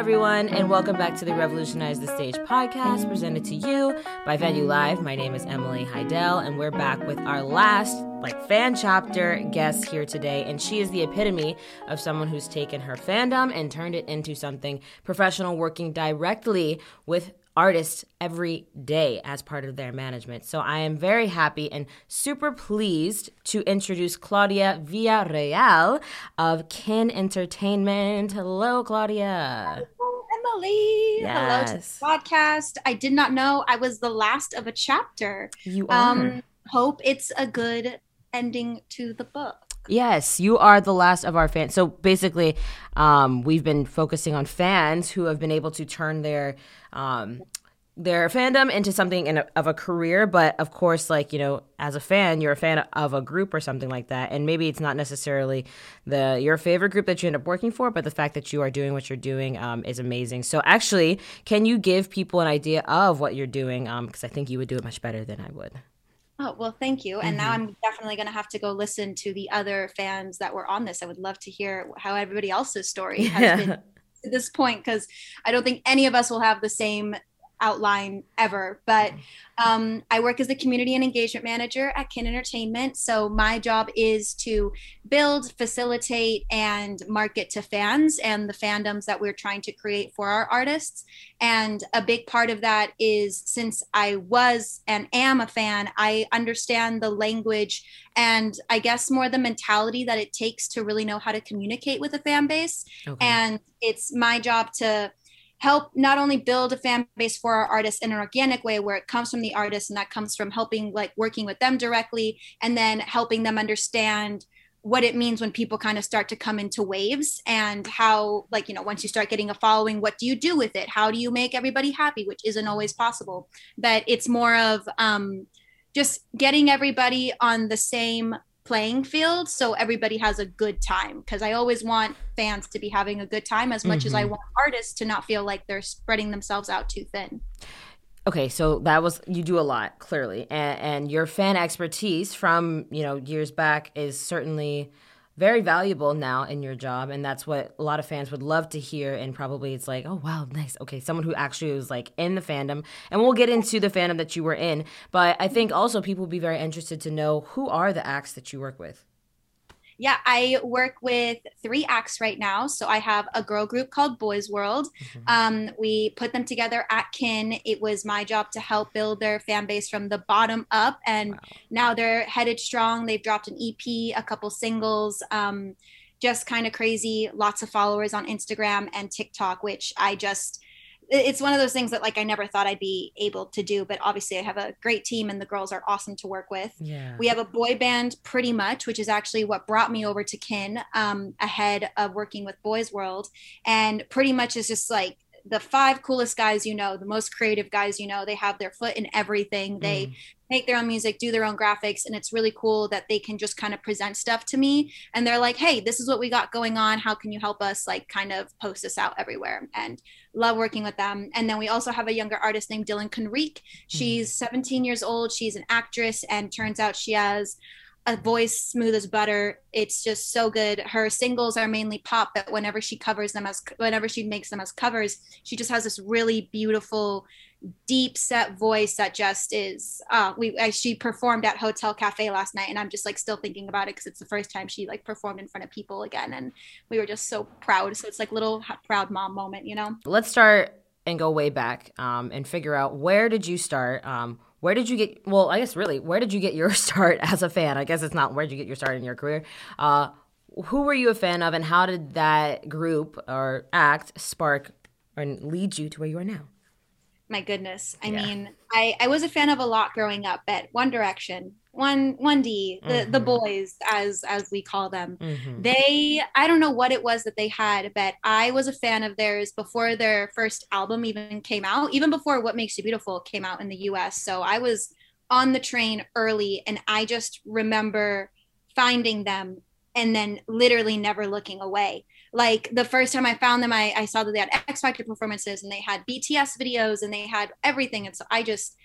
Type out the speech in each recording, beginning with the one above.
everyone, and welcome back to the Revolutionize the Stage podcast presented to you by Venue Live. My name is Emily Heidel, and we're back with our last like fan chapter guest here today and she is the epitome of someone who's taken her fandom and turned it into something professional working directly with artists every day as part of their management. So I am very happy and super pleased to introduce Claudia Villarreal of Kin Entertainment. Hello, Claudia. Hello, Emily. Yes. Hello to the podcast. I did not know I was the last of a chapter. You are. Um, hope it's a good ending to the book. Yes, you are the last of our fans. So basically, um, we've been focusing on fans who have been able to turn their um, their fandom into something in a, of a career. But of course, like you know, as a fan, you're a fan of a group or something like that, and maybe it's not necessarily the your favorite group that you end up working for, but the fact that you are doing what you're doing um, is amazing. So actually, can you give people an idea of what you're doing? Because I think you would do it much better than I would. Oh, well, thank you. And now mm-hmm. I'm definitely going to have to go listen to the other fans that were on this. I would love to hear how everybody else's story has Yeah. been to this point because I don't think any of us will have the same outline ever. But um, I work as a community and engagement manager at Kin Entertainment. So my job is to build, facilitate, and market to fans and the fandoms that we're trying to create for our artists. And a big part of that is since I was and am a fan, I understand the language and I guess more the mentality that it takes to really know how to communicate with a fan base. Okay. And it's my job to help not only build a fan base for our artists in an organic way where it comes from the artists and that comes from helping like working with them directly and then helping them understand what it means when people kind of start to come into waves and how like you know once you start getting a following what do you do with it? How do you make everybody happy? Which isn't always possible. But it's more of um just getting everybody on the same playing field so everybody has a good time because i always want fans to be having a good time as much as i Mhm. want artists to not feel like they're spreading themselves out too thin Okay, so that was you do a lot clearly, and, and your fan expertise from you know years back is certainly very valuable now in your job, and that's what a lot of fans would love to hear. And probably it's like, oh wow, nice. Okay, someone who actually was like in the fandom, and we'll get into the fandom that you were in. But I think also people would be very interested to know who are the acts that you work with. Yeah i work with three acts right now. So i have a girl group called boys world. Um, we put them together at kin. It was my job to help build their fan base from the bottom up. And Wow. now they're headed strong. They've dropped an ep a couple singles um, just kind of crazy. Lots of followers on instagram and tiktok which i just it's one of those things that like i never thought i'd be able to do but obviously i have a great team and the girls are awesome to work with Yeah. we have a boy band, pretty much, which is actually what brought me over to Kin um, ahead of working with Boys World. And pretty much is just like the five coolest guys you know, the most creative guys you know. They have their foot in everything. They Mm. make their own music, do their own graphics, and it's really cool that they can just kind of present stuff to me. And they're like, hey, this is what we got going on. How can you help us, like, kind of post this out everywhere? And love working with them. And then we also have a younger artist named Dylan Conrique. She's 17 years old. She's an actress, and turns out she has a voice smooth as butter. It's just so good. Her singles are mainly pop, but whenever she covers them as whenever she makes them as covers, she just has this really beautiful, deep set voice that just is. Uh, we I, she performed at Hotel Cafe last night, and I'm just like still thinking about it because it's the first time she like performed in front of people again, and we were just so proud. So it's like little proud mom moment, you know. Let's start and go way back um, and figure out where did you start. Um, where did you get? Well, I guess really, where did you get your start as a fan? I guess it's not where did you get your start in your career. Uh, who were you a fan of, and how did that group or act spark and lead you to where you are now? my goodness i Yeah. mean I, I was a fan of a lot growing up but one direction one one d the the Mhm. boys as as we call them Mm-hmm. they i don't know what it was that they had but i was a fan of theirs before their first album even came out even before what makes you beautiful came out in the us so i was on the train early and i just remember finding them and then literally never looking away like the first time I found them, I, I saw that they had X Factor performances and they had BTS videos and they had everything. And so I just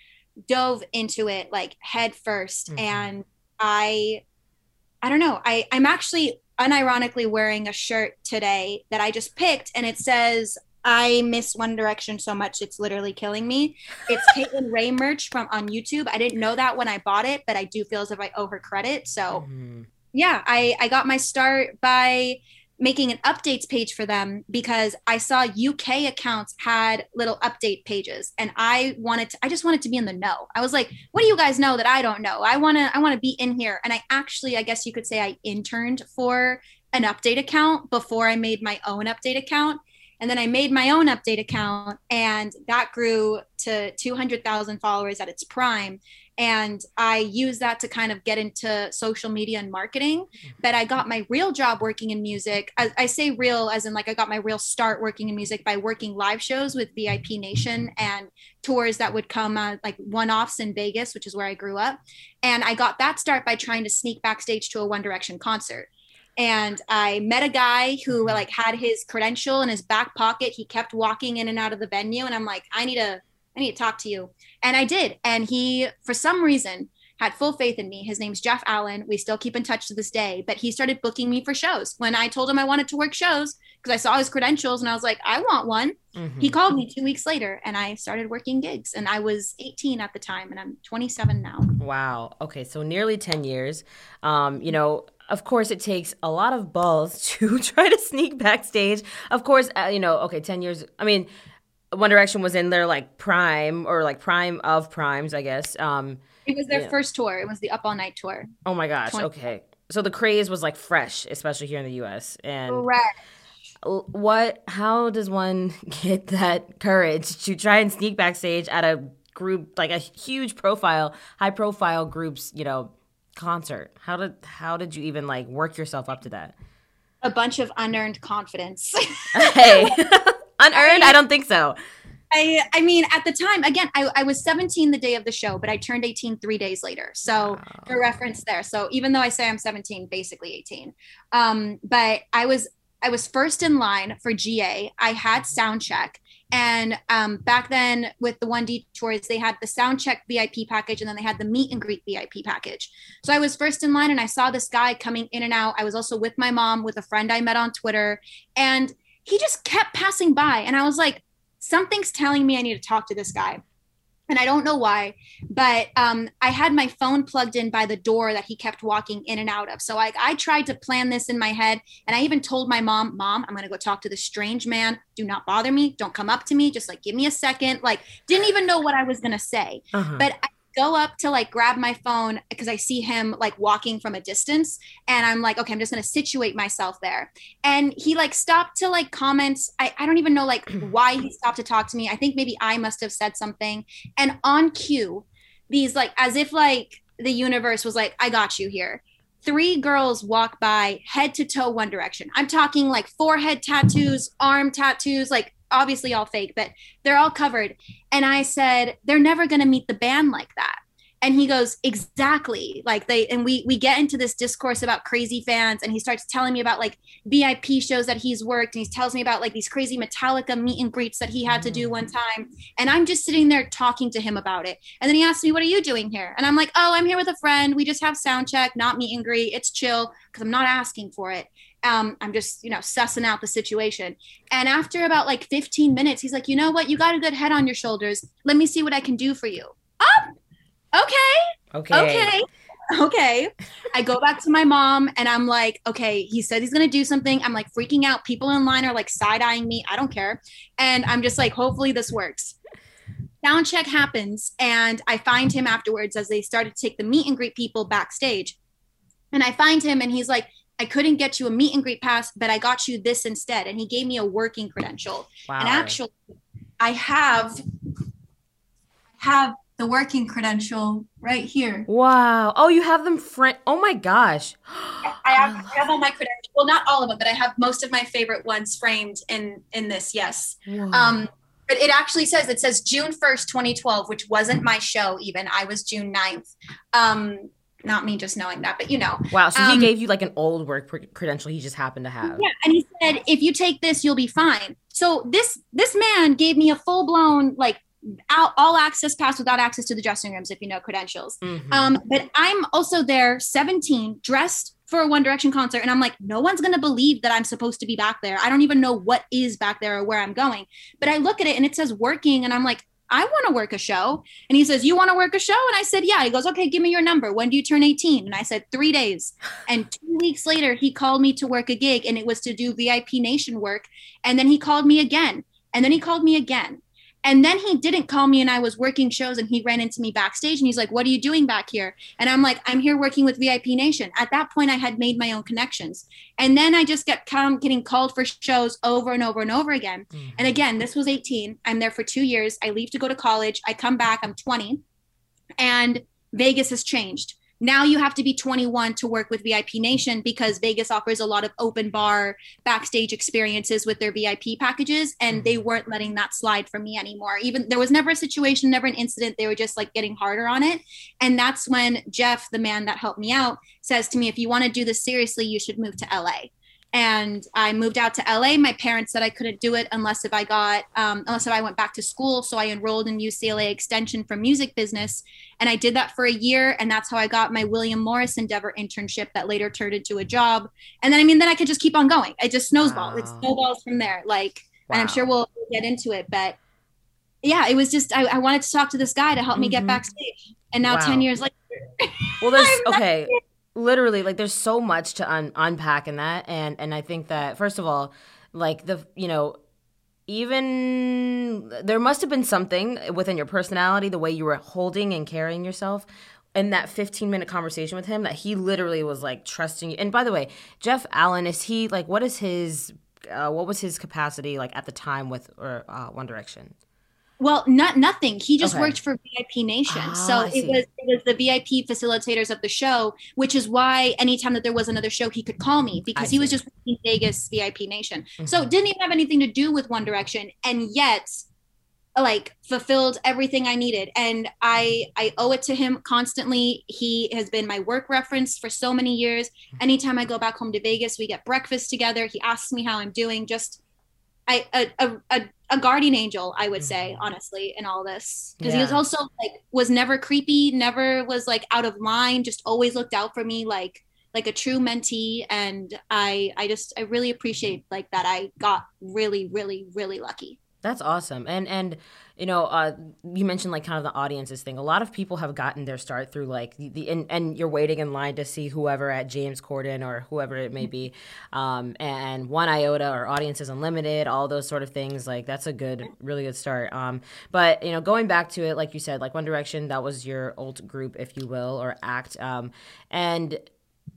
dove into it like head 1st Mhm. And I, I don't know, I, I'm actually unironically wearing a shirt today that I just picked and it says, I miss One Direction so much it's literally killing me. It's Caitlin Ray merch from on YouTube. I didn't know that when I bought it, but I do feel as if I owe her credit. So mm-hmm. yeah, I I got my start by making an updates page for them because I saw UK accounts had little update pages and I wanted to I just wanted to be in the know. I was like, what do you guys know that I don't know? I want to I want to be in here and I actually I guess you could say I interned for an update account before I made my own update account. And then I made my own update account and that grew to 200,000 followers at its prime and I use that to kind of get into social media and marketing. Mm-hmm. But I got my real job working in music. I, I, say real as in like I got my real start working in music by working live shows with VIP Nation and tours that would come uh, like one offs in Vegas, which is where I grew up. And I got that start by trying to sneak backstage to a One Direction concert and I met a guy who like had his credential in his back pocket. He kept walking in and out of the venue, and I'm like, I need to I need to talk to you. And I did. And he, for some reason, had full faith in me. His name's Jeff Allen. We still keep in touch to this day, but he started booking me for shows. When I told him I wanted to work shows, because I saw his credentials and I was like, I want one. Mm-hmm. He called me two weeks later and I started working gigs. And I was 18 at the time and I'm 27 now. Wow. Okay. So nearly 10 years. Um, you know, of course, it takes a lot of balls to try to sneak backstage. Of course, uh, you know, okay, 10 years. I mean, one Direction was in their like prime or like prime of primes, I guess. Um, it was their yeah. first tour. It was the Up All Night tour. Oh my gosh. 20- okay. So the craze was like fresh, especially here in the US. And fresh. what how does one get that courage to try and sneak backstage at a group like a huge profile, high profile groups, you know, concert? How did how did you even like work yourself up to that? A bunch of unearned confidence. hey. Unearned? I, I don't think so. I, I mean, at the time, again, I, I was 17 the day of the show, but I turned 18 three days later. So wow. for reference there. So even though I say I'm 17, basically 18. Um, but I was I was first in line for GA. I had sound check. And um, back then with the 1D tours, they had the sound check VIP package and then they had the meet and greet VIP package. So I was first in line and I saw this guy coming in and out. I was also with my mom, with a friend I met on Twitter. And he just kept passing by. And I was like, something's telling me I need to talk to this guy. And I don't know why, but um, I had my phone plugged in by the door that he kept walking in and out of. So I, I tried to plan this in my head. And I even told my mom, Mom, I'm going to go talk to this strange man. Do not bother me. Don't come up to me. Just like give me a second. Like, didn't even know what I was going to say. Uh-huh. But I go up to like grab my phone because I see him like walking from a distance and I'm like, okay, I'm just gonna situate myself there. And he like stopped to like comment. I, I don't even know like why he stopped to talk to me. I think maybe I must have said something. And on cue, these like as if like the universe was like, I got you here. Three girls walk by head to toe One Direction. I'm talking like forehead tattoos, arm tattoos, like obviously all fake, but they're all covered. And I said, they're never going to meet the band like that. And he goes, exactly. Like they, and we, we get into this discourse about crazy fans. And he starts telling me about like VIP shows that he's worked. And he tells me about like these crazy Metallica meet and greets that he had to do mm. one time. And I'm just sitting there talking to him about it. And then he asks me, what are you doing here? And I'm like, oh, I'm here with a friend. We just have sound check, not meet and greet. It's chill because I'm not asking for it um, I'm just, you know, sussing out the situation. And after about like 15 minutes, he's like, you know what? You got a good head on your shoulders. Let me see what I can do for you. Oh, okay. Okay. Okay. Okay. I go back to my mom and I'm like, okay, he said he's going to do something. I'm like freaking out. People in line are like side eyeing me. I don't care. And I'm just like, hopefully this works. Sound check happens. And I find him afterwards as they started to take the meet and greet people backstage. And I find him and he's like, I couldn't get you a meet and greet pass, but I got you this instead. And he gave me a working credential. Wow. And actually, I have have the working credential right here. Wow. Oh, you have them front. Oh my gosh. I have, I have all my credentials. Well, not all of them, but I have most of my favorite ones framed in in this. Yes. Um, but it actually says it says June 1st, 2012, which wasn't my show even. I was June 9th. Um, not me just knowing that, but you know. Wow. So um, he gave you like an old work credential he just happened to have. Yeah. And he said, if you take this, you'll be fine. So this, this man gave me a full blown, like all, all access pass without access to the dressing rooms, if you know credentials. Mm-hmm. Um, but I'm also there 17 dressed for a One Direction concert. And I'm like, no one's going to believe that I'm supposed to be back there. I don't even know what is back there or where I'm going. But I look at it and it says working. And I'm like, I want to work a show. And he says, You want to work a show? And I said, Yeah. He goes, Okay, give me your number. When do you turn 18? And I said, Three days. And two weeks later, he called me to work a gig and it was to do VIP Nation work. And then he called me again. And then he called me again. And then he didn't call me and I was working shows and he ran into me backstage and he's like, What are you doing back here? And I'm like, I'm here working with VIP Nation. At that point, I had made my own connections. And then I just kept getting called for shows over and over and over again. Mm-hmm. And again, this was 18. I'm there for two years. I leave to go to college. I come back, I'm 20. And Vegas has changed. Now you have to be 21 to work with VIP Nation because Vegas offers a lot of open bar backstage experiences with their VIP packages. And they mm-hmm. weren't letting that slide for me anymore. Even there was never a situation, never an incident. They were just like getting harder on it. And that's when Jeff, the man that helped me out, says to me, if you want to do this seriously, you should move to LA and I moved out to LA. My parents said I couldn't do it unless if I got um, unless if I went back to school. So I enrolled in UCLA Extension for music business, and I did that for a year, and that's how I got my William Morris Endeavor internship that later turned into a job. And then I mean, then I could just keep on going. It just snowballs. Wow. It snowballs from there. Like, wow. and I'm sure we'll get into it, but yeah, it was just I, I wanted to talk to this guy to help mm-hmm. me get mm-hmm. backstage, and now wow. ten years later. Well, there's okay literally like there's so much to un- unpack in that and and i think that first of all like the you know even there must have been something within your personality the way you were holding and carrying yourself in that 15 minute conversation with him that he literally was like trusting you. And by the way jeff allen is he like what is his uh, what was his capacity like at the time with or uh, one direction well, not nothing. He just okay. worked for VIP Nation. Ah, so it was it was the VIP facilitators of the show, which is why anytime that there was another show, he could call me because I he see. was just working Vegas VIP Nation. Mm-hmm. So didn't even have anything to do with One Direction, and yet like fulfilled everything I needed. And I I owe it to him constantly. He has been my work reference for so many years. Mm-hmm. Anytime I go back home to Vegas, we get breakfast together. He asks me how I'm doing. Just I a, a, a a guardian angel, I would say, mm-hmm. honestly, in all this. Because yeah. he was also like was never creepy, never was like out of line, just always looked out for me like like a true mentee. And I I just I really appreciate like that I got really, really, really lucky. That's awesome. And and you know, uh, you mentioned like kind of the audiences thing. A lot of people have gotten their start through like the, the and, and, you're waiting in line to see whoever at James Corden or whoever it may be, um, and 1iota or Audiences Unlimited, all those sort of things. Like that's a good, really good start. Um, but you know, going back to it, like you said, like One Direction, that was your old group, if you will, or act, um, and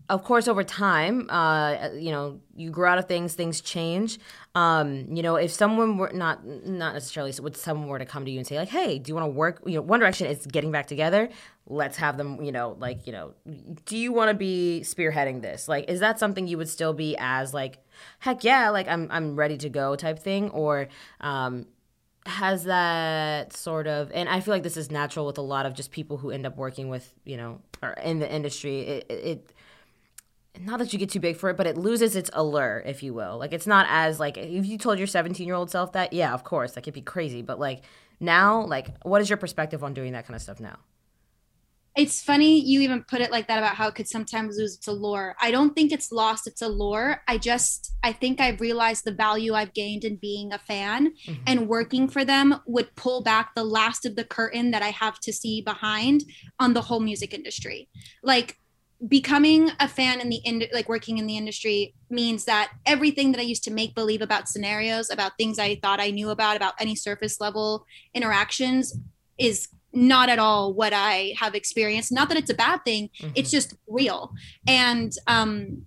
of course, over time, uh, you know, you grow out of things, things change. Um, you know, if someone were not not necessarily would someone were to come to you and say like, "Hey, do you want to work?" You know, One Direction is getting back together. Let's have them. You know, like you know, do you want to be spearheading this? Like, is that something you would still be as like, heck yeah, like I'm I'm ready to go type thing, or um, has that sort of and i feel like this is natural with a lot of just people who end up working with you know or in the industry it, it not that you get too big for it, but it loses its allure, if you will. Like it's not as like if you told your 17 year old self that, yeah, of course, that could be crazy. But like now, like what is your perspective on doing that kind of stuff now? It's funny you even put it like that about how it could sometimes lose its allure. I don't think it's lost its allure. I just I think I've realized the value I've gained in being a fan mm-hmm. and working for them would pull back the last of the curtain that I have to see behind on the whole music industry. Like becoming a fan in the ind- like working in the industry means that everything that I used to make believe about scenarios, about things I thought I knew about, about any surface level interactions is not at all what I have experienced. Not that it's a bad thing, mm-hmm. it's just real. And um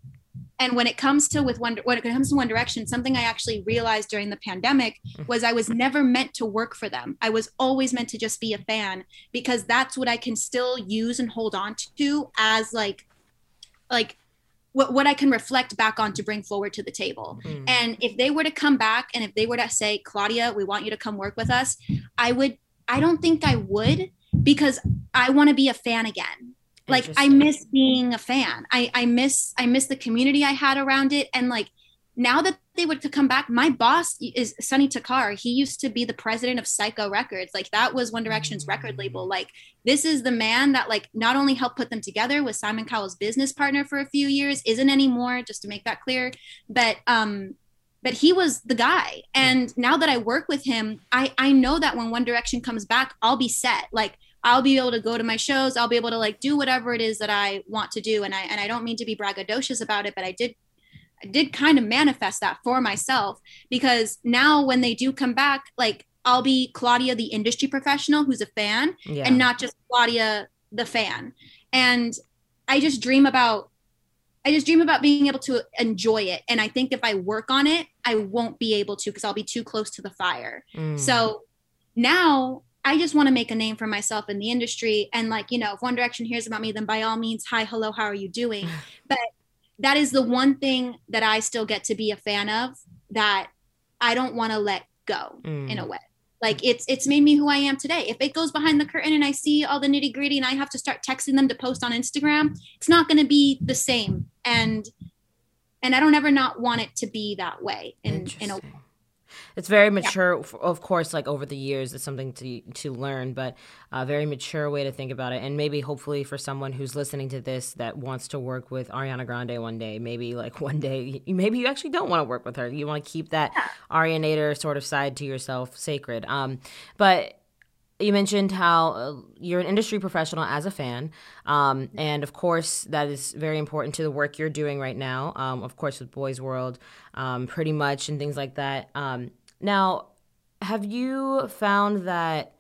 and when it comes to with one when it comes to one direction something i actually realized during the pandemic mm. was i was never meant to work for them i was always meant to just be a fan because that's what i can still use and hold on to as like like what, what I can reflect back on to bring forward to the table. Mm. And if they were to come back and if they were to say, Claudia, we want you to come work with us, I would, I don't think I would because I want to be a fan again like i miss being a fan i i miss i miss the community i had around it and like now that they would come back, my boss is Sonny Takhar. He used to be the president of Syco Records. Like that was One Direction's record label. Like this is the man that like not only helped put them together was Simon Cowell's business partner for a few years, isn't anymore, just to make that clear. But um but he was the guy. And now that I work with him, I I know that when One Direction comes back, I'll be set. Like I'll be able to go to my shows. I'll be able to like do whatever it is that I want to do. And I and I don't mean to be braggadocious about it, but I did I did kind of manifest that for myself because now when they do come back, like I'll be Claudia, the industry professional who's a fan, yeah. and not just Claudia, the fan. And I just dream about I just dream about being able to enjoy it. And I think if I work on it, I won't be able to because I'll be too close to the fire. Mm. So now I just want to make a name for myself in the industry. And like, you know, if One Direction hears about me, then by all means, hi, hello, how are you doing? But that is the one thing that I still get to be a fan of that I don't want to let go mm. in a way. Like it's it's made me who I am today. If it goes behind the curtain and I see all the nitty gritty and I have to start texting them to post on Instagram, it's not going to be the same. And and I don't ever not want it to be that way in in a it's very mature, yeah. of course. Like over the years, it's something to to learn, but a very mature way to think about it. And maybe, hopefully, for someone who's listening to this that wants to work with Ariana Grande one day, maybe like one day, maybe you actually don't want to work with her. You want to keep that yeah. Arianator sort of side to yourself sacred. Um, but you mentioned how uh, you're an industry professional as a fan, um, and of course that is very important to the work you're doing right now. Um, of course, with Boys World, um, pretty much, and things like that. Now, have you found that?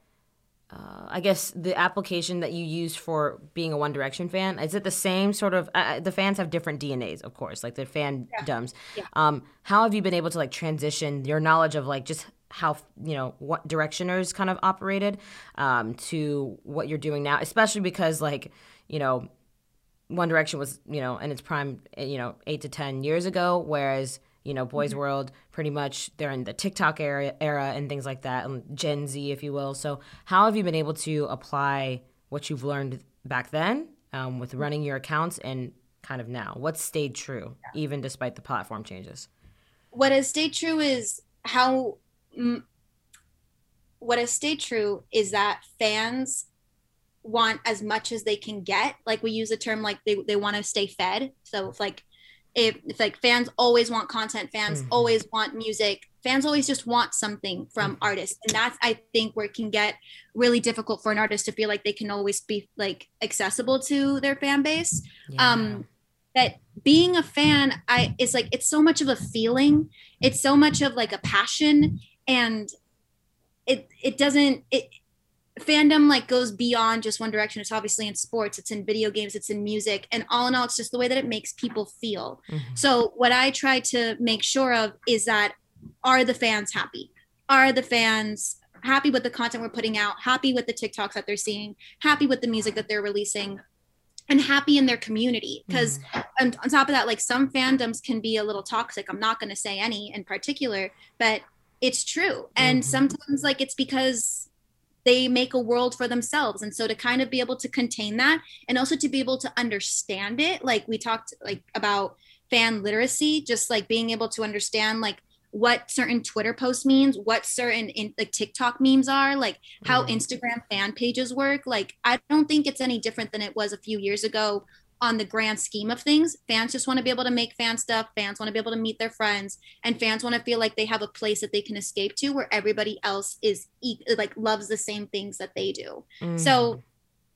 Uh, I guess the application that you use for being a One Direction fan is it the same sort of? Uh, the fans have different DNAs, of course, like the fandoms. Yeah. Yeah. Um, how have you been able to like transition your knowledge of like just how you know what directioners kind of operated um, to what you're doing now, especially because like you know One Direction was you know in its prime you know eight to ten years ago, whereas you know Boys mm-hmm. World pretty much they're in the TikTok era era and things like that, and Gen Z, if you will. So how have you been able to apply what you've learned back then um, with running your accounts and kind of now? What's stayed true even despite the platform changes? What has stayed true is how what has stayed true is that fans want as much as they can get like we use a term like they, they want to stay fed so if like if, if like fans always want content fans mm-hmm. always want music fans always just want something from mm-hmm. artists and that's i think where it can get really difficult for an artist to feel like they can always be like accessible to their fan base yeah. um that being a fan i is like it's so much of a feeling it's so much of like a passion and it it doesn't it fandom like goes beyond just one direction. It's obviously in sports it's in video games it's in music and all in all it's just the way that it makes people feel. Mm-hmm. so what i try to make sure of is that are the fans happy? Are the fans happy with the content we're putting out? Happy with the tiktoks that they're seeing? Happy with the music that they're releasing? And happy in their community because mm. on, on top of that like some fandoms can be a little toxic. I'm not going to say any in particular but it's true. And mm-hmm. sometimes like it's because they make a world for themselves and so to kind of be able to contain that and also to be able to understand it like we talked like about fan literacy just like being able to understand like what certain twitter posts means what certain in, like tiktok memes are like how mm-hmm. instagram fan pages work like i don't think it's any different than it was a few years ago on the grand scheme of things. Fans just want to be able to make fan stuff. Fans want to be able to meet their friends, and fans want to feel like they have a place that they can escape to where everybody else is like loves the same things that they do. Mm. So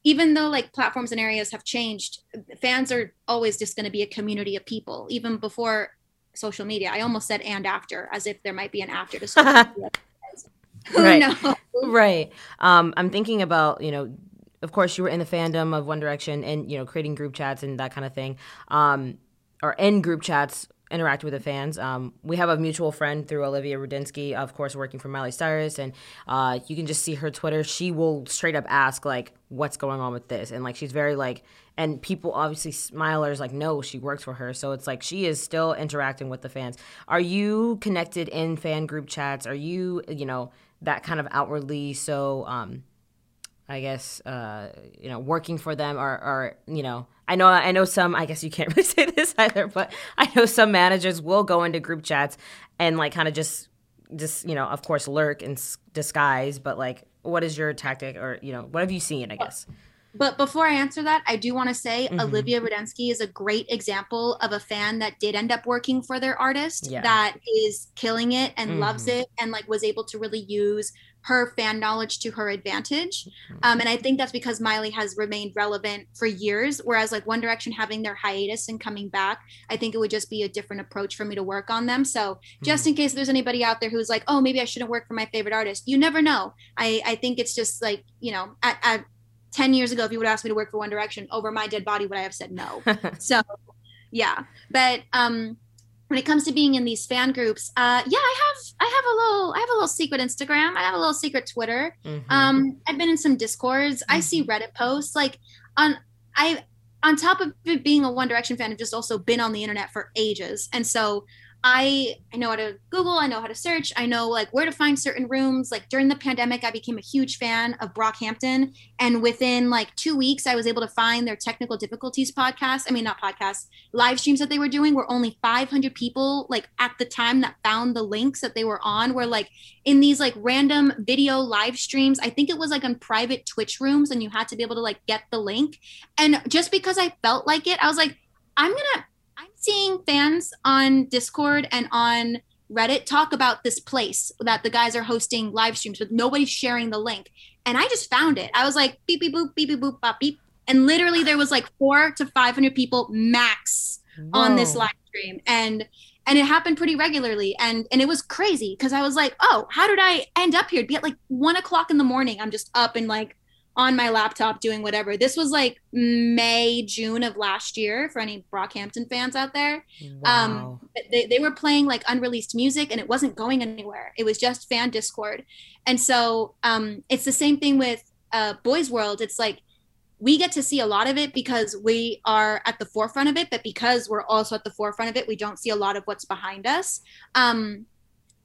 even though like platforms and areas have changed, fans are always just going to be a community of people, even before social media. I almost said and after, as if there might be an after to social media. Right. Right. Um, I'm thinking about you know of course, you were in the fandom of One Direction and you know creating group chats and that kind of thing, um, or in group chats interact with the fans. Um, we have a mutual friend through Olivia Rudinsky, of course, working for Miley Cyrus, and uh, you can just see her Twitter. She will straight up ask like, "What's going on with this?" And like, she's very like, and people obviously smilers like, "No, she works for her." So it's like she is still interacting with the fans. Are you connected in fan group chats? Are you, you know, that kind of outwardly so? Um, I guess uh, you know working for them or, or you know I know I know some I guess you can't really say this either, but I know some managers will go into group chats and like kind of just just, you know, of course lurk in disguise, but like what is your tactic or, you know, what have you seen, I guess? But before I answer that, I do want to say mm-hmm. Olivia Rudensky is a great example of a fan that did end up working for their artist yeah. that is killing it and mm-hmm. loves it and like was able to really use her fan knowledge to her advantage. Mm-hmm. Um, and I think that's because Miley has remained relevant for years. Whereas like One Direction having their hiatus and coming back, I think it would just be a different approach for me to work on them. So just mm-hmm. in case there's anybody out there who's like, oh, maybe I shouldn't work for my favorite artist, you never know. I, I think it's just like, you know, at, at 10 years ago, if you would ask me to work for One Direction over my dead body, would I have said no? so yeah. But um when it comes to being in these fan groups, uh, yeah, I have I have a little I have a little secret Instagram. I have a little secret Twitter. Mm-hmm. Um, I've been in some discords. Mm-hmm. I see mm-hmm. Reddit posts. Like on I on top of it being a One Direction fan, I've just also been on the internet for ages, and so I I know how to Google, I know how to search, I know like where to find certain rooms. Like during the pandemic, I became a huge fan of Brockhampton, and within like two weeks, I was able to find their technical difficulties podcast. I mean, not podcast, live streams that they were doing. Were only 500 people like at the time that found the links that they were on. Were like in these like random video live streams. I think it was like on private Twitch rooms, and you had to be able to like get the link. And just because I felt like it, I was like, I'm gonna seeing fans on Discord and on Reddit talk about this place that the guys are hosting live streams with nobody sharing the link. And I just found it. I was like, beep, beep, boop, beep, beep, boop, bop, beep. And literally there was like four to 500 people max Whoa. on this live stream. And and it happened pretty regularly and and it was crazy because i was like oh how did i end up here It'd be at like one o'clock in the morning i'm just up and like on my laptop doing whatever. This was like May, June of last year for any Brockhampton fans out there. Um, wow. Um, they, they were playing like unreleased music and it wasn't going anywhere. It was just fan Discord. And so um, it's the same thing with uh, Boys World. It's like we get to see a lot of it because we are at the forefront of it, but because we're also at the forefront of it, we don't see a lot of what's behind us. Um,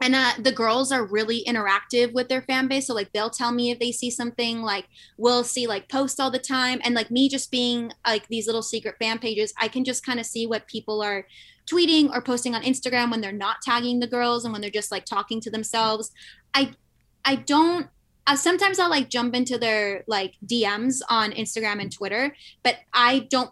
and uh, the girls are really interactive with their fan base. So like they'll tell me if they see something like we'll see like posts all the time. And like me just being like these little secret fan pages i can just kind of see what people are tweeting or posting on instagram when they're not tagging the girls and when they're just like talking to themselves. I i don't uh, sometimes i'll like jump into their like dms on instagram and twitter but i don't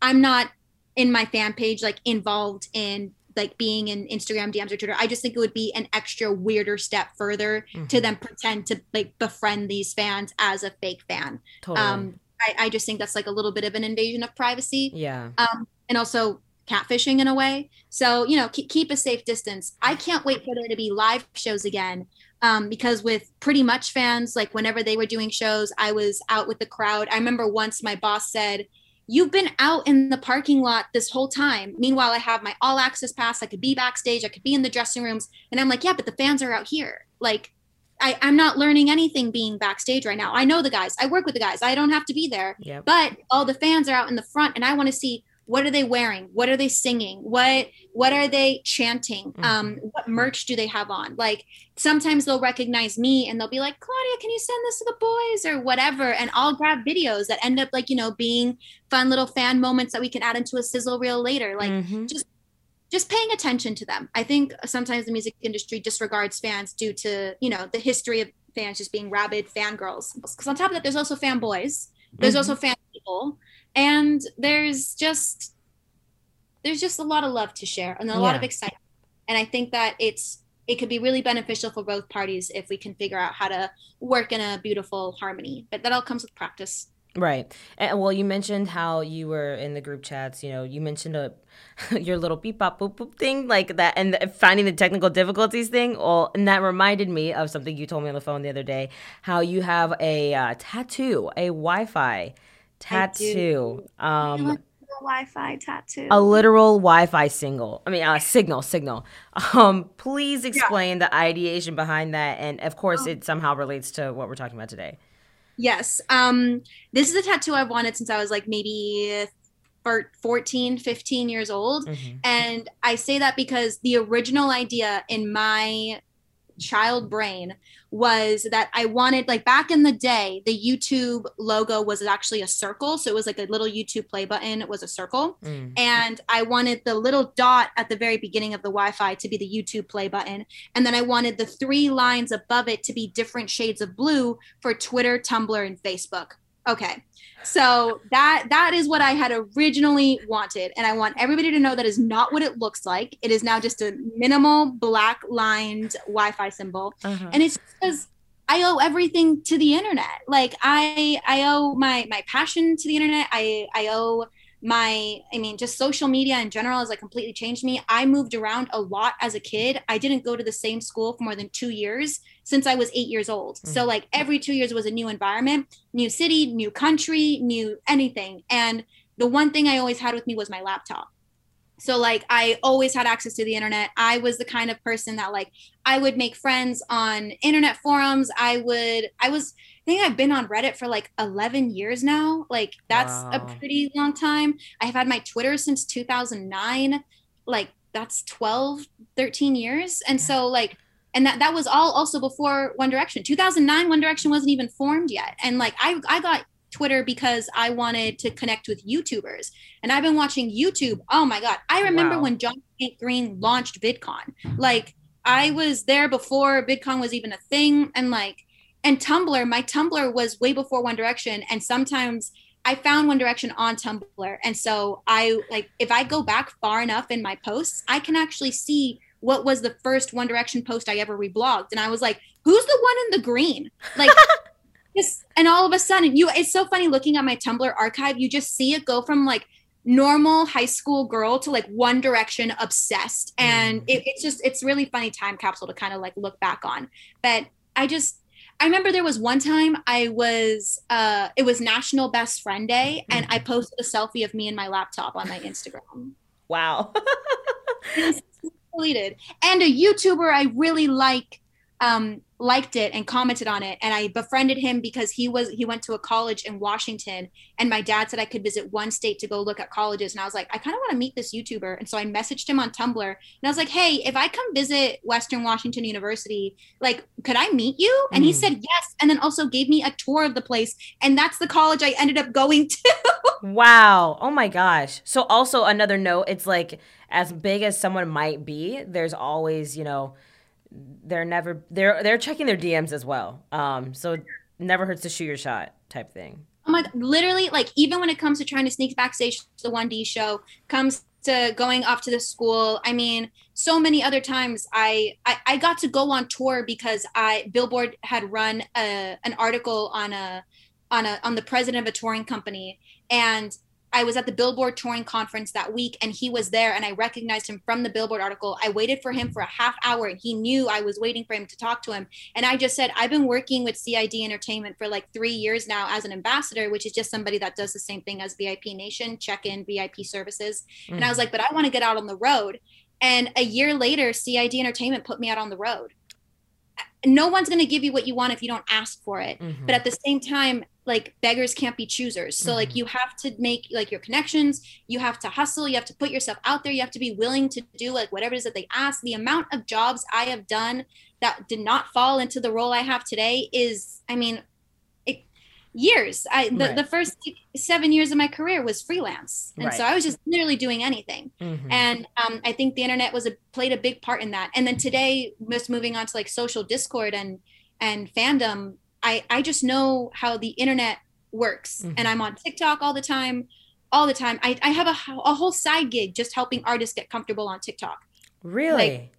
i'm not in my fan page like involved in like being in Instagram DMs or Twitter. I just think it would be an extra weirder step further mm-hmm. to then pretend to like befriend these fans as a fake fan. Totally. Um, I, I, just think that's like a little bit of an invasion of privacy. Yeah. Um, and also catfishing in a way. So, you know, keep, keep a safe distance. I can't wait for there to be live shows again. Um, because with pretty much fans, like whenever they were doing shows, I was out with the crowd. I remember once my boss said, You've been out in the parking lot this whole time. Meanwhile, I have my all access pass. I could be backstage. I could be in the dressing rooms. And I'm like, yeah, but the fans are out here. Like, I, I'm not learning anything being backstage right now. I know the guys. I work with the guys. I don't have to be there. Yep. But all the fans are out in the front, and I want to see what are they wearing? What are they singing? What what are they chanting? Mm-hmm. um what merch do they have on? Like sometimes they'll recognize me and they'll be like claudia can you send this to the boys? or whatever. And i'll grab videos that end up like you know being fun little fan moments that we can add into a sizzle reel later. Like mm-hmm. just just paying attention to them. I think sometimes the music industry disregards fans due to you know the history of fans just being rabid fangirls. Because on top of that there's also fanboys. There's mm-hmm. also fan people and there's just there's just a lot of love to share and a yeah. lot of excitement. And i think that it's it could be really beneficial for both parties if we can figure out how to work in a beautiful harmony. But that all comes with practice. Right. And well you mentioned how you were in the group chats you know you mentioned a your little beep bop boop boop thing like that and finding the technical difficulties thing. Well and that reminded me of something you told me on the phone the other day how you have a uh, tattoo a wi-fi tattoo. Um, Wi-Fi tattoo. A literal Wi-Fi single. I mean, uh, signal, signal. Um, please explain yeah. the ideation behind that, and of course, oh. it somehow relates to what we're talking about today. Yes. Um, this is a tattoo I've wanted since I was like maybe 14, 15 years old, mm-hmm. and I say that because the original idea in my child brain was that I wanted like back in the day, the YouTube logo was actually a circle. So it was like a little YouTube play button. It was a circle. Mm. And I wanted the little dot at the very beginning of the Wi-Fi to be the YouTube play button. And then I wanted the three lines above it to be different shades of blue for Twitter, Tumblr, and Facebook. Okay. So that that is what I had originally wanted. And I want everybody to know that is not what it looks like. It is now just a minimal black lined Wi-Fi symbol. Uh-huh. And it's because I owe everything to the internet. Like I I owe my my passion to the internet. I I owe my i mean just social media in general has like completely changed me i moved around a lot as a kid i didn't go to the same school for more than two years since i was eight years old mm-hmm. so like every two years was a new environment new city new country new anything and the one thing i always had with me was my laptop so like i always had access to the internet i was the kind of person that like i would make friends on internet forums i would i was I think I've been on Reddit for like 11 years now. Like that's wow. a pretty long time. I have had my Twitter since 2009. Like that's 12, 13 years. And so like and that that was all also before One Direction. 2009 One Direction wasn't even formed yet. And like I I got Twitter because I wanted to connect with YouTubers. And I've been watching YouTube. Oh my god. I remember wow. when John Green launched VidCon. Like I was there before VidCon was even a thing and like and Tumblr, my Tumblr was way before One Direction. And sometimes I found One Direction on Tumblr. And so I like, if I go back far enough in my posts, I can actually see what was the first One Direction post I ever reblogged. And I was like, who's the one in the green? Like, just, and all of a sudden, you, it's so funny looking at my Tumblr archive. You just see it go from like, normal high school girl to like one direction obsessed and mm. it, it's just it's really funny time capsule to kind of like look back on but i just I remember there was one time I was uh it was National Best Friend Day and I mm-hmm. posted a selfie of me and my laptop on my Instagram. Wow. deleted. And a YouTuber I really like um liked it and commented on it. And i befriended him because he was he went to a college in washington and my dad said i could visit one state to go look at colleges. And i was like i kind of want to meet this youtuber. And so i messaged him on tumblr and i was like hey if i come visit western washington university like could i meet you? And mm. he said yes. And then also gave me a tour of the place. And that's the college i ended up going to. Wow. Oh my gosh. So also another note it's like as big as someone might be there's always you know they're never they're they're checking their DMs as well. Um, so never hurts to shoot your shot type thing. Oh my, literally, like even when it comes to trying to sneak backstage to the one D show, comes to going off to the school. I mean, so many other times I, I I got to go on tour because I Billboard had run a, an article on a on a on the president of a touring company and I was at the Billboard touring conference that week and he was there and I recognized him from the Billboard article. I waited for him for a half hour and he knew I was waiting for him to talk to him. And I just said, I've been working with CID Entertainment for like three years now as an ambassador, which is just somebody that does the same thing as VIP Nation, check in VIP services. Mm-hmm. And I was mm. like, but I want to get out on the road. And a year later, CID Entertainment put me out on the road no one's going to give you what you want if you don't ask for it mm-hmm. but at the same time like beggars can't be choosers so mm-hmm. like you have to make like your connections you have to hustle you have to put yourself out there you have to be willing to do like whatever it is that they ask the amount of jobs i have done that did not fall into the role i have today is i mean years. I the, right. the first seven years of my career was freelance, and right. so I was just literally doing anything. Mm-hmm. And um, I think the internet was a played a big part in that. And then today, just moving on to like social discord and and fandom, I I just know how the internet works, mm-hmm. and I'm on TikTok all the time, all the time. I I have a a whole side gig just helping artists get comfortable on TikTok. Really? Like,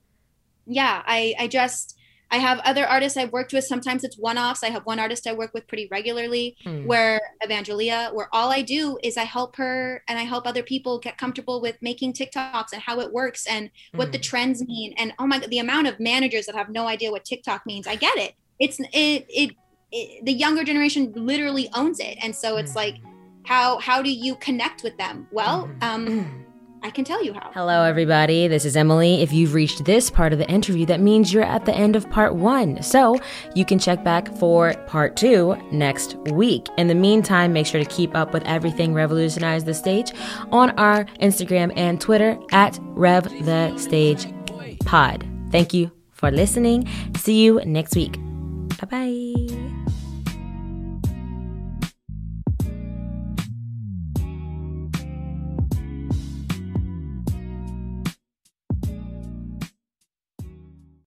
yeah, I I just I have other artists I've worked with. Sometimes it's one offs. I have one artist I work with pretty regularly, hmm. where Evangelia, where all I do is I help her and I help other people get comfortable with making TikToks and how it works and what the hmm. trends mean. And oh my God, the amount of managers that have no idea what TikTok means. I get it. It's it it, it the younger generation literally owns it, and so it's like, hmm. how how do you connect with them? Well, hmm. um. I can tell you how. Hello, everybody. This is Emily. If you've reached this part of the interview, that means you're at the end of part one. So you can check back for part two next week. In the meantime, make sure to keep up with everything Revolutionize the Stage on our Instagram and Twitter at Rev the Stage Pod. Thank you for listening. See you next week. Bye bye.